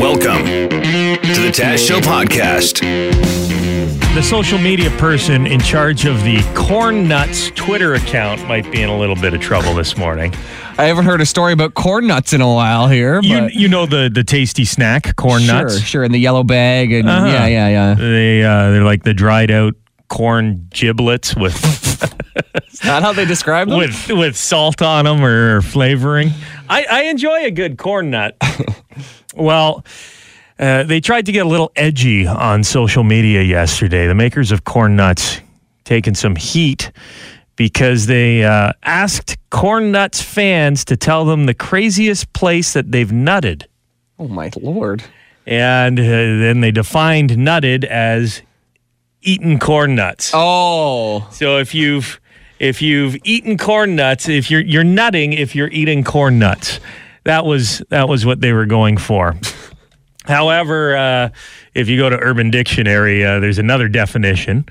Welcome to the Taz Show podcast. The social media person in charge of the Corn Nuts Twitter account might be in a little bit of trouble this morning. I haven't heard a story about corn nuts in a while here. You, but you know the the tasty snack corn sure, nuts. sure, in the yellow bag, and Uh-huh. yeah, yeah, yeah. They uh, they're like the dried out corn giblets with Is that how they describe them? with with salt on them or flavoring. I, I enjoy a good corn nut. well, uh, they tried to get a little edgy on social media yesterday. The makers of corn nuts taking some heat because they uh, asked corn nuts fans to tell them the craziest place that they've nutted. oh my lord! And uh, then they defined nutted as eaten corn nuts. Oh, So if you've if you've eaten corn nuts, if you're you're nutting if you're eating corn nuts. That was that was what they were going for. However, uh, if you go to Urban Dictionary, uh, there's another definition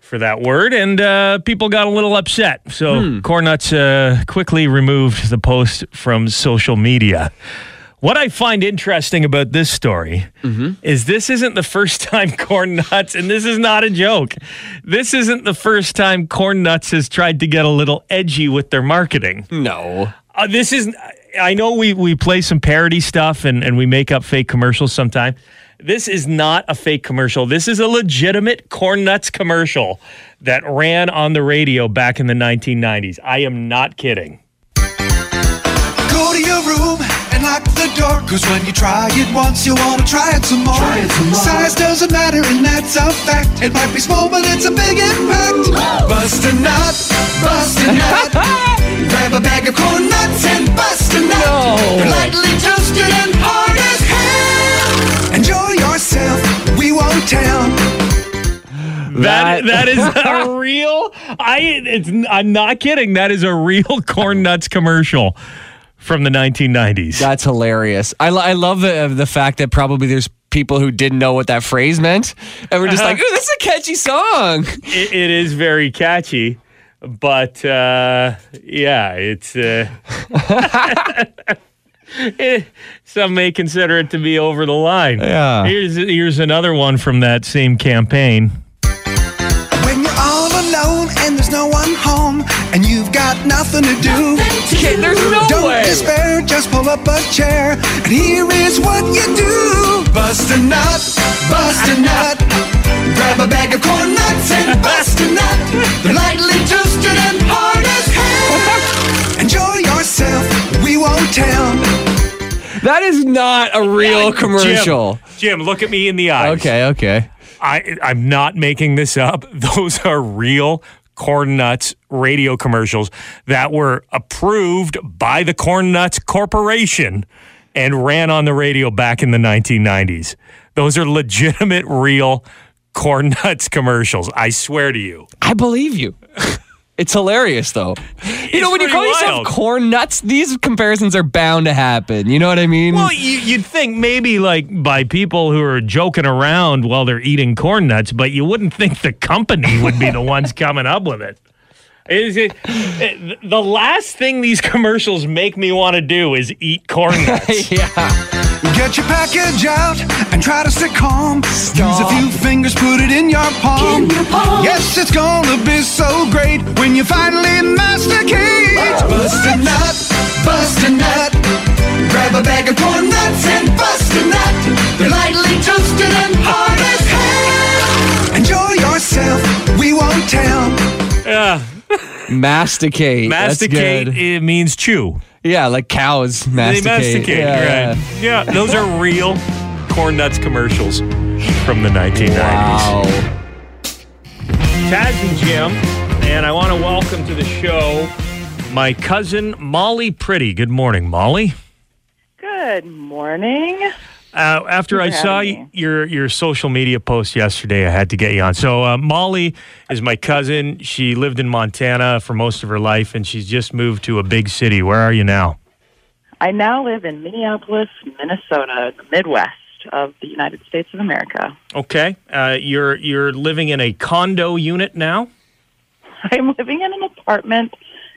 for that word, and uh, people got a little upset. So corn nuts uh, quickly removed the post from social media. What I find interesting about this story is this isn't the first time Corn Nuts, and this is not a joke. This isn't the first time Corn Nuts has tried to get a little edgy with their marketing. no. Uh, this is, I know we, we play some parody stuff and, and we make up fake commercials sometimes. This is not a fake commercial. This is a legitimate Corn Nuts commercial that ran on the radio back in the 1990s. I am not kidding. Go to your room and lock the door. Cause when you try it once, you wanna try it some more. Size doesn't matter, and that's a fact. It might be small, but it's a big impact. Bust a nut, bust a nut. Grab a bag of corn nuts and bust a nut. No. They're lightly toasted and hard as hell. Enjoy yourself, we won't tell. That That- that is a real. I it's I'm not kidding. That is a real corn nuts commercial from the 1990s. That's hilarious. I, lo- I love the the fact that probably there's people who didn't know what that phrase meant, and we're just Uh-huh. like, "Ooh, this is a catchy song." It, it is very catchy, but uh, yeah, it's. Uh, it- some may consider it to be over the line. Yeah. Here's here's another one from that same campaign. When alone and there's no one home, and you've got nothing to do. Kid, there's no Don't way. despair, just pull up a chair, and here is what you do. Bust a nut, bust a nut. Grab a bag of corn nuts and bust a nut. They're lightly toasted and hard as hell. Enjoy yourself, we won't tell. That is not a real commercial. Jim, Jim, look at me in the eyes. Okay, okay. I I'm not making this up. Those are real Corn Nuts radio commercials that were approved by the Corn Nuts Corporation and ran on the radio back in the 1990s. Those are legitimate real Corn Nuts commercials. I swear to you. I believe you. It's hilarious though. You know, when you call yourself corn nuts, these comparisons are bound to happen. You know what I mean? Well, you, you'd think maybe like by people who are joking around while they're eating corn nuts, but you wouldn't think the company would be the ones coming up with it. Is it, eh, it- the last thing these commercials make me want to do is eat corn nuts? yeah. Get your package out and try to stay calm. Use a few fingers, put it in your palm. Yes, it's gonna be so great when you finally masticate. Bust a nut, bust a nut. Grab a bag of corn nuts and bust a nut. They're lightly toasted and hard as hell. Enjoy yourself, we won't tell. Yeah. Masticate. That's Masticate good. it means chew. Yeah, like cows masticate. They masticate, Yeah, right? Yeah, those are real corn nuts commercials from the 1990s. Wow. Taz and Jim, and I want to welcome to the show my cousin Molly Pretty. Good morning, Molly. Good morning. Uh, after I saw me. your your social media post yesterday, I had to get you on. So uh, Molly is my cousin. She lived in Montana for most of her life, and she's just moved to a big city. Where are you now? I now live in Minneapolis, Minnesota, the Midwest of the United States of America. Okay, uh, you're you're living in a condo unit now. I'm living in an apartment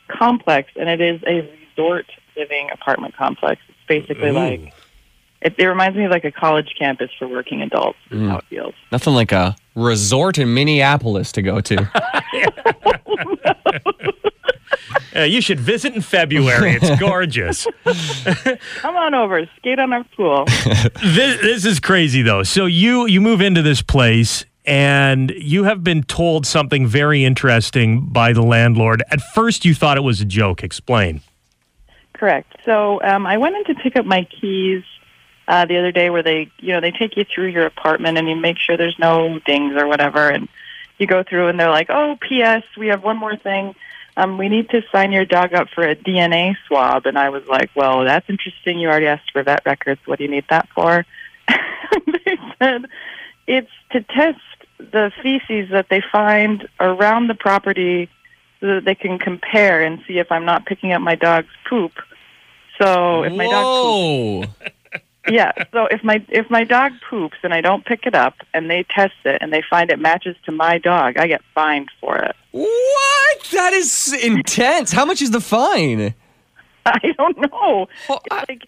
complex, and it is a resort living apartment complex. It's basically like it, it reminds me of like a college campus for working adults. Is how it feels. Nothing like a resort in Minneapolis to go to. Uh, you should visit in February. It's gorgeous. Come on over, skate on our pool. this, this is crazy though. So you you move into this place and you have been told something very interesting by the landlord. At first you thought it was a joke. Explain. Correct. So um, I went in to pick up my keys uh, the other day, where they, you know, they take you through your apartment and you make sure there's no dings or whatever, and you go through and they're like, "Oh, P.S. We have one more thing. Um, we need to sign your dog up for a DNA swab." And I was like, "Well, that's interesting. You already asked for vet records. What do you need that for?" they said it's to test the feces that they find around the property so that they can compare and see if I'm not picking up my dog's poop. So if my dog poops. yeah, so if my if my dog poops and I don't pick it up and they test it and they find it matches to my dog, I get fined for it. What? That is intense. How much is the fine? I don't know. Oh, I- It's like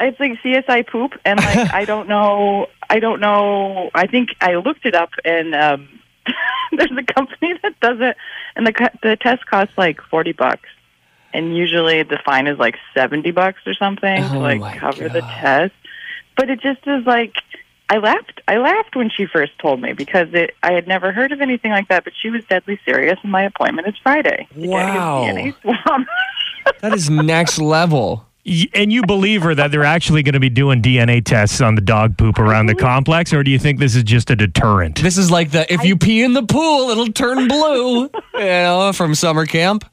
it's like CSI poop and like I don't know I don't know I think I looked it up and um there's a company that does it and the the test costs like 40 bucks and usually the fine is like 70 bucks or something to Oh like my cover the test but it just is like I laughed I laughed when she first told me because it I had never heard of anything like that but she was deadly serious and my appointment is Friday to get his Wow. That is next level. And you believe her that they're actually going to be doing DNA tests on the dog poop around the complex, or do you think this is just a deterrent? This is like the if you pee in the pool, it'll turn blue. you know, from summer camp.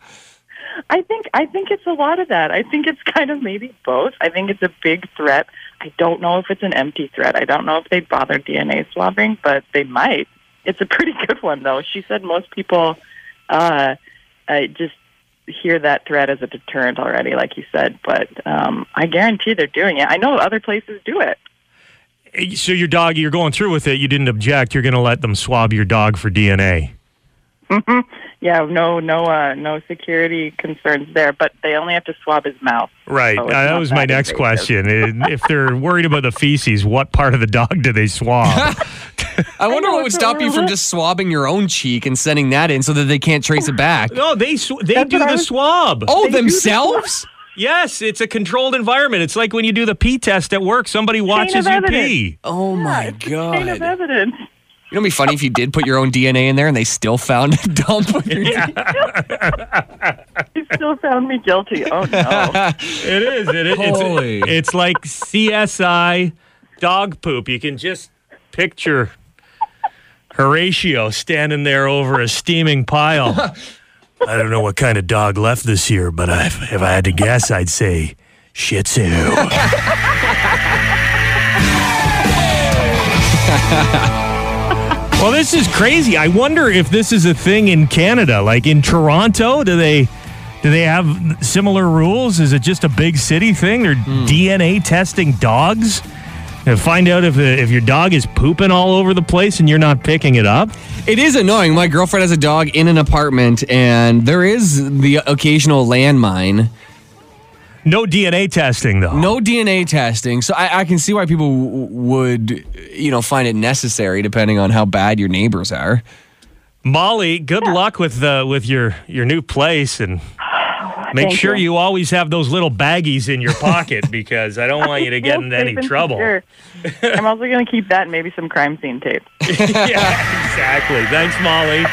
I think I think it's a lot of that. I think it's kind of maybe both. I think it's a big threat. I don't know if it's an empty threat. I don't know if they'd bother DNA swabbing, but they might. It's a pretty good one though. She said most people uh, uh just hear that threat as a deterrent already, like you said. But um, I guarantee they're doing it. I know other places do it. So your dog, you're going through with it. You didn't object. You're going to let them swab your dog for DNA. Yeah, no, no, uh, no security concerns there. But they only have to swab his mouth. Right. So Uh, that not was my next invasive. question. Uh, if they're worried about the feces, what part of the dog do they swab? I wonder know, what would it's stop you from just swabbing your own cheek and sending that in so that they can't trace it back. no, they sw- they That's do the was- swab. Oh, They do the themselves? Yes, it's a controlled environment. It's like when you do the pee test at work. Somebody watches of you evidence. pee. Oh my It's a chain of god! evidence. You know, it'd be funny if you did put your own DNA in there and they still found a dump. With your You still found me guilty. Oh no. It is. It is. Holy. It's, it's like CSI dog poop. You can just picture Horatio standing there over a steaming pile. I don't know what kind of dog left this year, but I, if I had to guess, I'd say Shih Tzu. well, this is crazy. I wonder if this is a thing in Canada, like in Toronto. Do they? Do they have similar rules? Is it just a big city thing? They're hmm. DNA testing dogs and find out if if your dog is pooping all over the place and you're not picking it up. It is annoying. My girlfriend has a dog in an apartment, and there is the occasional landmine. No DNA testing though. No DNA testing, so I, I can see why people w- would, you know, find it necessary depending on how bad your neighbors are. Molly, good luck with uh, with your your new place and make Thank sure you. you. always have those little baggies in your pocket because I don't want you to get into any trouble. secure. I'm also going to keep that and maybe some crime scene tape. yeah, exactly. Thanks, Molly.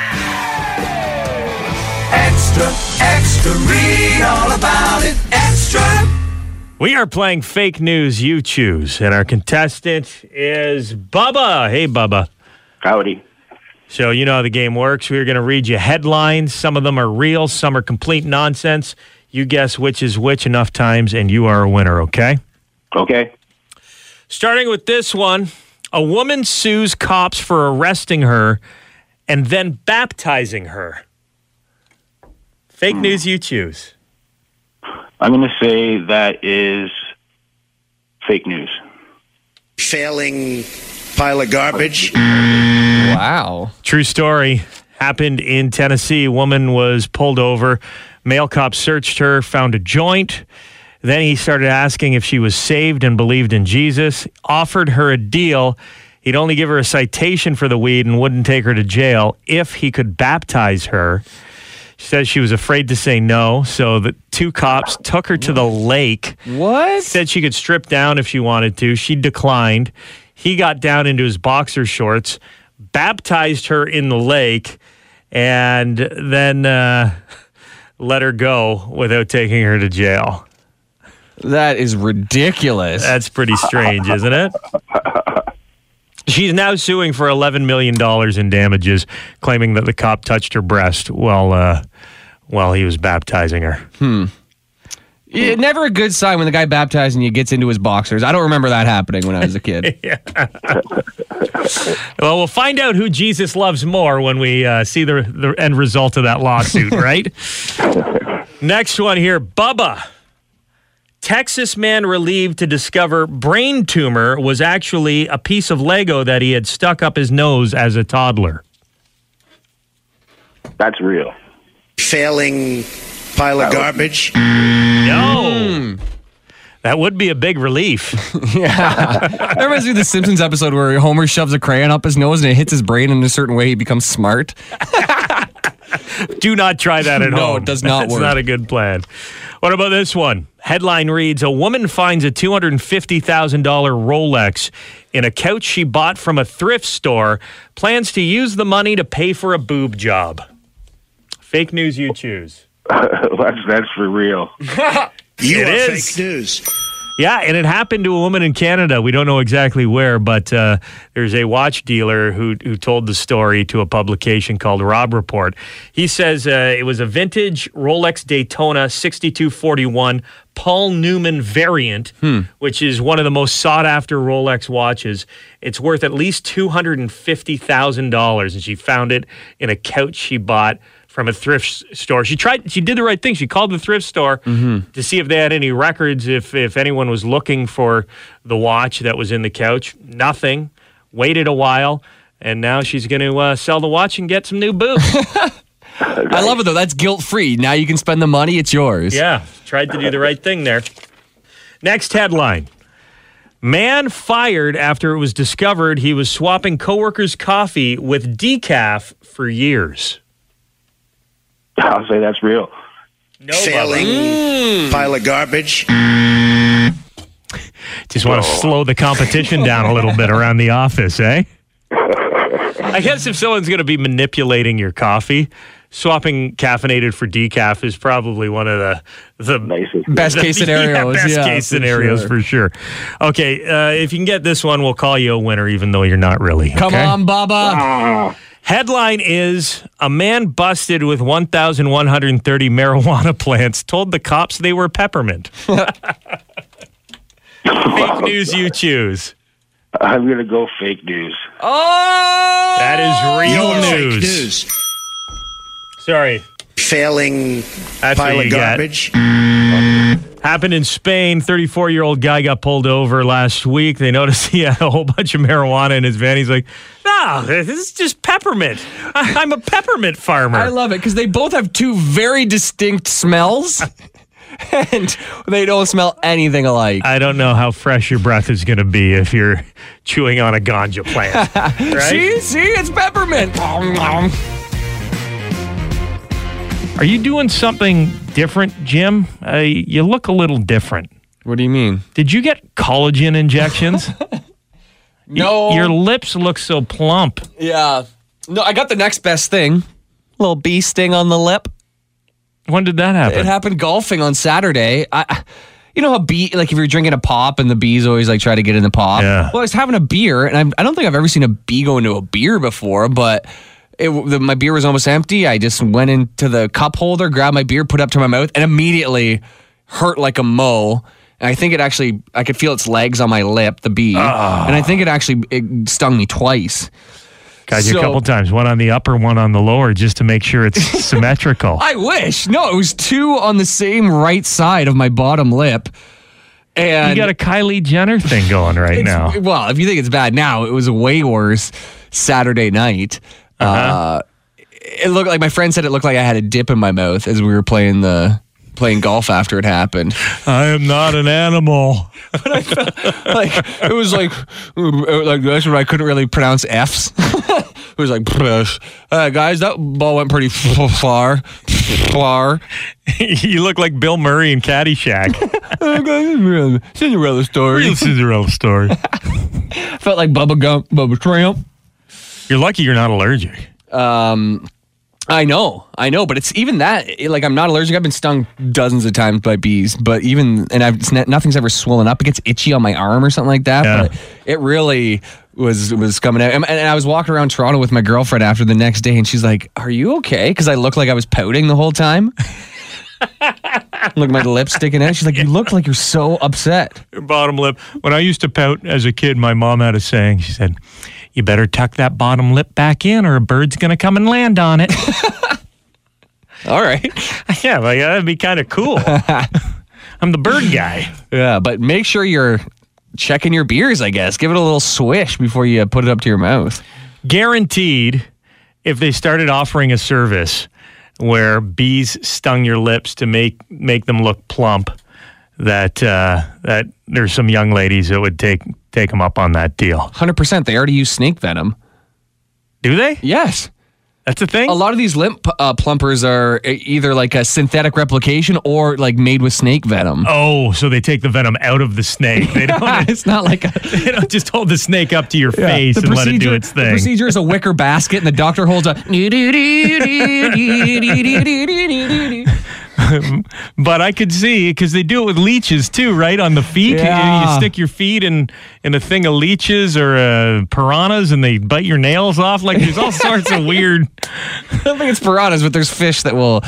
Extra, extra, read all about it. Extra. We are playing fake news you choose, and our contestant is Bubba. Hey, Bubba. Howdy. So, you know how the game works. We're going to read you headlines. Some of them are real, some are complete nonsense. You guess which is which enough times, and you are a winner, okay? Okay. Starting with this one a woman sues cops for arresting her and then baptizing her. Fake hmm. news you choose. I'm going to say that is fake news. failing pile of garbage. Wow. True story. Happened in Tennessee. Woman was pulled over. Male cop searched her, found a joint. Then he started asking if she was saved and believed in Jesus, offered her a deal. He'd only give her a citation for the weed and wouldn't take her to jail if he could baptize her. She says she was afraid to say no, so the two cops took her to the lake. What? Said she could strip down if she wanted to. She declined. He got down into his boxer shorts, baptized her in the lake, and then uh, let her go without taking her to jail. That is ridiculous. That's pretty strange, isn't it? She's now suing for $11 million in damages, claiming that the cop touched her breast while, uh, while he was baptizing her. Yeah, never a good sign when the guy baptizing you gets into his boxers. I don't remember that happening when I was a kid. Well, we'll find out who Jesus loves more when we uh, see the, the end result of that lawsuit, right? Next one here Bubba. Texas man relieved to discover brain tumor was actually a piece of Lego that he had stuck up his nose as a toddler. That's real. Failing pile of garbage. No. Hmm. That would be a big relief. Yeah. that reminds me of the Simpsons episode where Homer shoves a crayon up his nose and it hits his brain in a certain way. He becomes smart. Do not try that at No, home. No, it does not That's work. not a good plan. What about this one? Headline reads A woman finds a $250,000 Rolex in a couch she bought from a thrift store, plans to use the money to pay for a boob job. Fake news you choose. that's that's for real. You It are is. fake news. Yeah, and it happened to a woman in Canada. We don't know exactly where, but uh, there's a watch dealer who who told the story to a publication called Robb Report. He says uh, it was a vintage Rolex Daytona 6241 Paul Newman variant, which is one of the most sought after Rolex watches. It's worth at least two hundred and fifty thousand dollars, and she found it in a couch she bought from a thrift store. She tried. She did the right thing. She called the thrift store to see if they had any records, if if anyone was looking for the watch that was in the couch. Nothing. Waited a while, and now she's going to uh, sell the watch and get some new boobs. I love it though. That's guilt free. Now you can spend the money. It's yours. yeah, tried to do the right thing there. Next headline. Man fired after it was discovered he was swapping coworkers' coffee with decaf for years. I'll say that's real. No, Failing Bubba. pile of garbage. Just want to slow the competition down a little bit around the office, eh? I guess if someone's going to be manipulating your coffee, swapping caffeinated for decaf is probably one of the the Nicest. Best case scenarios. Yeah, best yeah, case for scenarios sure. for sure. Okay, uh, if you can get this one, we'll call you a winner, even though you're not really. Come okay? on, Bubba. Headline is a man busted with 1,130 marijuana plants told the cops they were peppermint. Fake news you choose. I'm gonna go fake news. Oh, That is You real are fake news. news. Sorry. Failing That's pile what of garbage. Happened in Spain. 34 year old guy got pulled over last week. They noticed he had a whole bunch of marijuana in his van. He's like, no, this is just peppermint. I- I'm a peppermint farmer. I love it because they both have two very distinct smells, and they don't smell anything alike. I don't know how fresh your breath is going to be if you're chewing on a ganja plant. right? See, see, it's peppermint. Are you doing something different, Jim? Uh, you look a little different. What do you mean? Did you get collagen injections? No. Your lips look so plump. yeah. No, I got the next best thing. Little bee sting on the lip. When did that happen? It happened golfing on Saturday. I, you know how bee like if you're drinking a pop and the bees always like try to get in the pop. Yeah. Well, I was having a beer and I'm, I don't think I've ever seen a bee go into a beer before, but. It, the, my beer was almost empty. I just went into the cup holder, grabbed my beer, put it up to my mouth, and immediately hurt like a mo. And I think it actually, I could feel its legs on my lip, the bee, and I think it actually it stung me twice. Got you So- a couple times. One on the upper, one on the lower, just to make sure it's symmetrical. I wish. No, it was two on the same right side of my bottom lip. And you got a Kylie Jenner thing going right now. Well, if you think it's bad now, it was way worse Saturday night. uh Uh-huh. it looked like my friend said it looked like I had a dip in my mouth as we were playing the playing golf after it happened. I am not an animal. like it was like like that's when I couldn't really pronounce F's. it was like, uh, guys, that ball went pretty far, far. you look like Bill Murray in Caddyshack. Cinderella story. Real Cinderella story. Felt like Bubba Gump, Bubba Tramp. You're lucky you're not allergic. Um, I know, I know, but it's even that. it- like, I'm not allergic. I've been stung dozens of times by bees, but even and I've nothing's ever swollen up. It gets itchy on my arm or something like that. Yeah. But it really was was coming out. And, and I was walking around Toronto with my girlfriend after the next day, and she's like, "Are you okay?" Because I looked like I was pouting the whole time. Look, my lips sticking out. She's like, "You look like you're so upset." Your bottom lip. When I used to pout as a kid, my mom had a saying. She said, You better tuck that bottom lip back in or a bird's going to come and land on it. All right. yeah, like that'd be kind of cool. I'm the bird guy. Yeah, but make sure you're checking your beers. I guess give it a little swish before you put it up to your mouth. Guaranteed, if they started offering a service where bees stung your lips to make make them look plump, that uh, that there's some young ladies that would take take them up on that deal. Hundred percent. They already use snake venom. Do they? Yes. That's a thing. A lot of these limp uh, plumpers are either like a synthetic replication or like made with snake venom. Oh, so they take the venom out of the snake. They don't. it's not like a they don't just hold the snake up to your face the and let it do its thing. The procedure is a wicker basket, and the doctor holds a. But I could see because they do it with leeches too, right? On the feet, You- you, stick your feet in in a thing of leeches or uh, piranhas, and they bite your nails off. Like there's all sorts of weird. I don't think it's piranhas, but there's fish that will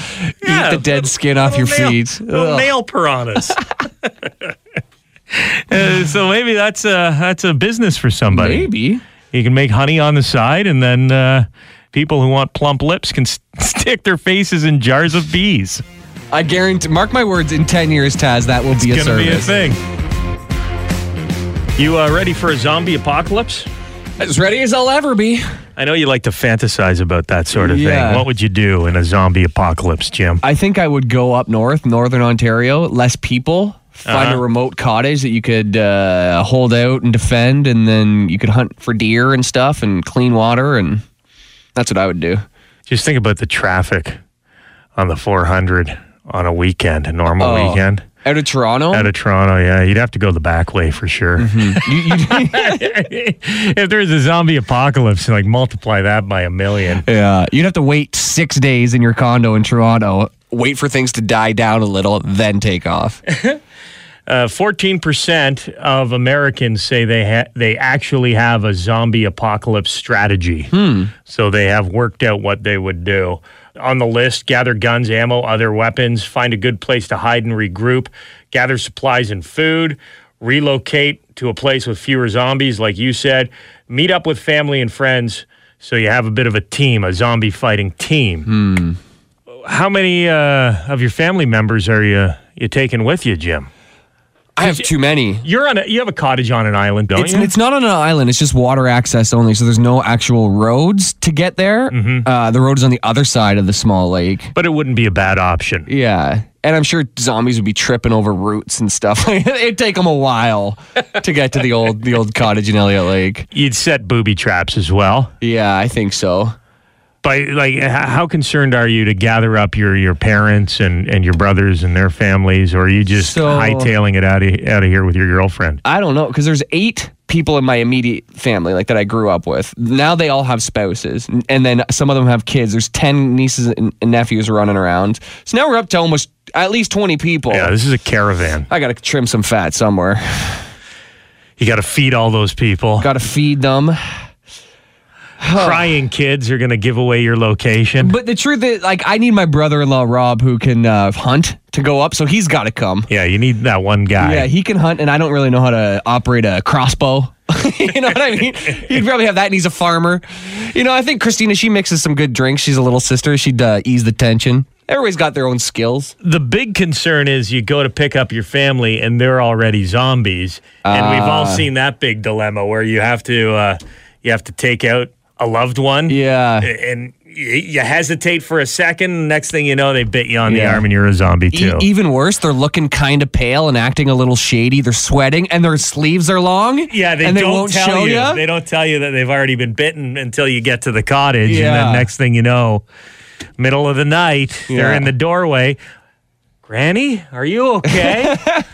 Yeah, eat the dead skin off your nail- feet. Nail piranhas. Uh, so maybe that's a that's a business for somebody. Maybe. You can make honey on the side, and then uh, people who want plump lips can s- stick their faces in jars of bees. I guarantee. Mark my words. In ten years, Taz, that will be a gonna service. be a thing. You uh, ready for a zombie apocalypse? As ready as I'll ever be. I know you like to fantasize about that sort of Yeah. thing. What would you do in a zombie apocalypse, Jim? I think I would go up north, northern Ontario, less people, find Uh-huh. a remote cottage that you could uh, hold out and defend, and then you could hunt for deer and stuff and clean water, and that's what I would do. Just think about the traffic on the 400 on a weekend, a normal Oh. weekend. Out of Toronto, Out of Toronto, yeah, you'd have to go the back way for sure. Mm-hmm. you, if there's a zombie apocalypse, like multiply that by a million. yeah, you'd have to wait six days in your condo in Toronto, wait for things to die down a little, then take off. Uh, Fourteen percent of Americans say they ha- they actually have a zombie apocalypse strategy. So they have worked out what they would do. On the list, gather guns, ammo, other weapons, find a good place to hide and regroup, gather supplies and food, relocate to a place with fewer zombies, like you said, meet up with family and friends so you have a bit of a team, a zombie fighting team. How many uh, of your family members are you you taking with you, Jim? I have too many. You're on a you have a cottage on an island, don't It's, you? it's not on an island. It's just water access only. So there's no actual roads to get there. Uh, the road is on the other side of the small lake. but it wouldn't be a bad option. Yeah. And I'm sure zombies would be tripping over roots and stuff. It'd take them a while to get to the old the old cottage in Elliott Lake. You'd set booby traps as well. Yeah, I think so. But like, how concerned are you to gather up your, your parents and, and your brothers and their families, or are you just So- hightailing it out of out of here with your girlfriend? I don't know because there's eight people in my immediate family like that I grew up with. Now they all have spouses, and then some of them have kids. There's ten nieces and and nephews running around. So now we're up to almost at least twenty people. Yeah, this is a caravan. I got to trim some fat somewhere. You got to feed all those people. Got to feed them. Crying kids are going to give away your location. But the truth is, like, I need my brother-in-law Rob, who can uh, hunt, to go up. So he's got to come. yeah, you need that one guy. Yeah, he can hunt, and I don't really know how to operate a crossbow. you know what I mean? He'd probably have that, and he's a farmer. You know, I think Christina, she mixes some good drinks. She's a little sister. She'd uh, ease the tension. Everybody's got their own skills. the big concern is you go to pick up your family and they're already zombies, and we've all Ah. seen that big dilemma where you have to uh, you have to take out a loved one. Yeah. and you, you hesitate for a second. Next thing you know, they bit you on the arm and you're a zombie E- too. even worse, they're looking kind of pale and acting a little shady. They're sweating and their sleeves are long. yeah, they and they don't tell show you. They don't tell you that they've already been bitten until you get to the cottage, and then next thing you know, middle of the night, they're in the doorway. Granny, are you okay?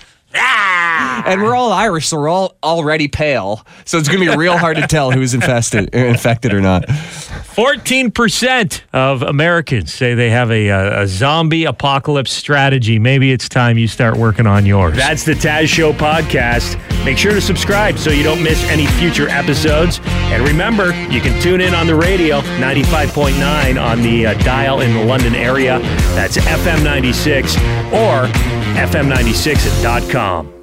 And we're all Irish, so we're all already pale. So it's going to be real hard to tell who's infested, infected or not. 14% of Americans say they have a, a, a zombie apocalypse strategy. Maybe it's time you start working on yours. That's the Taz Show podcast. Make sure to subscribe so you don't miss any future episodes. And remember, you can tune in on the radio, 95.9 on the uh, dial in the London area. That's FM 96 or FM96.com.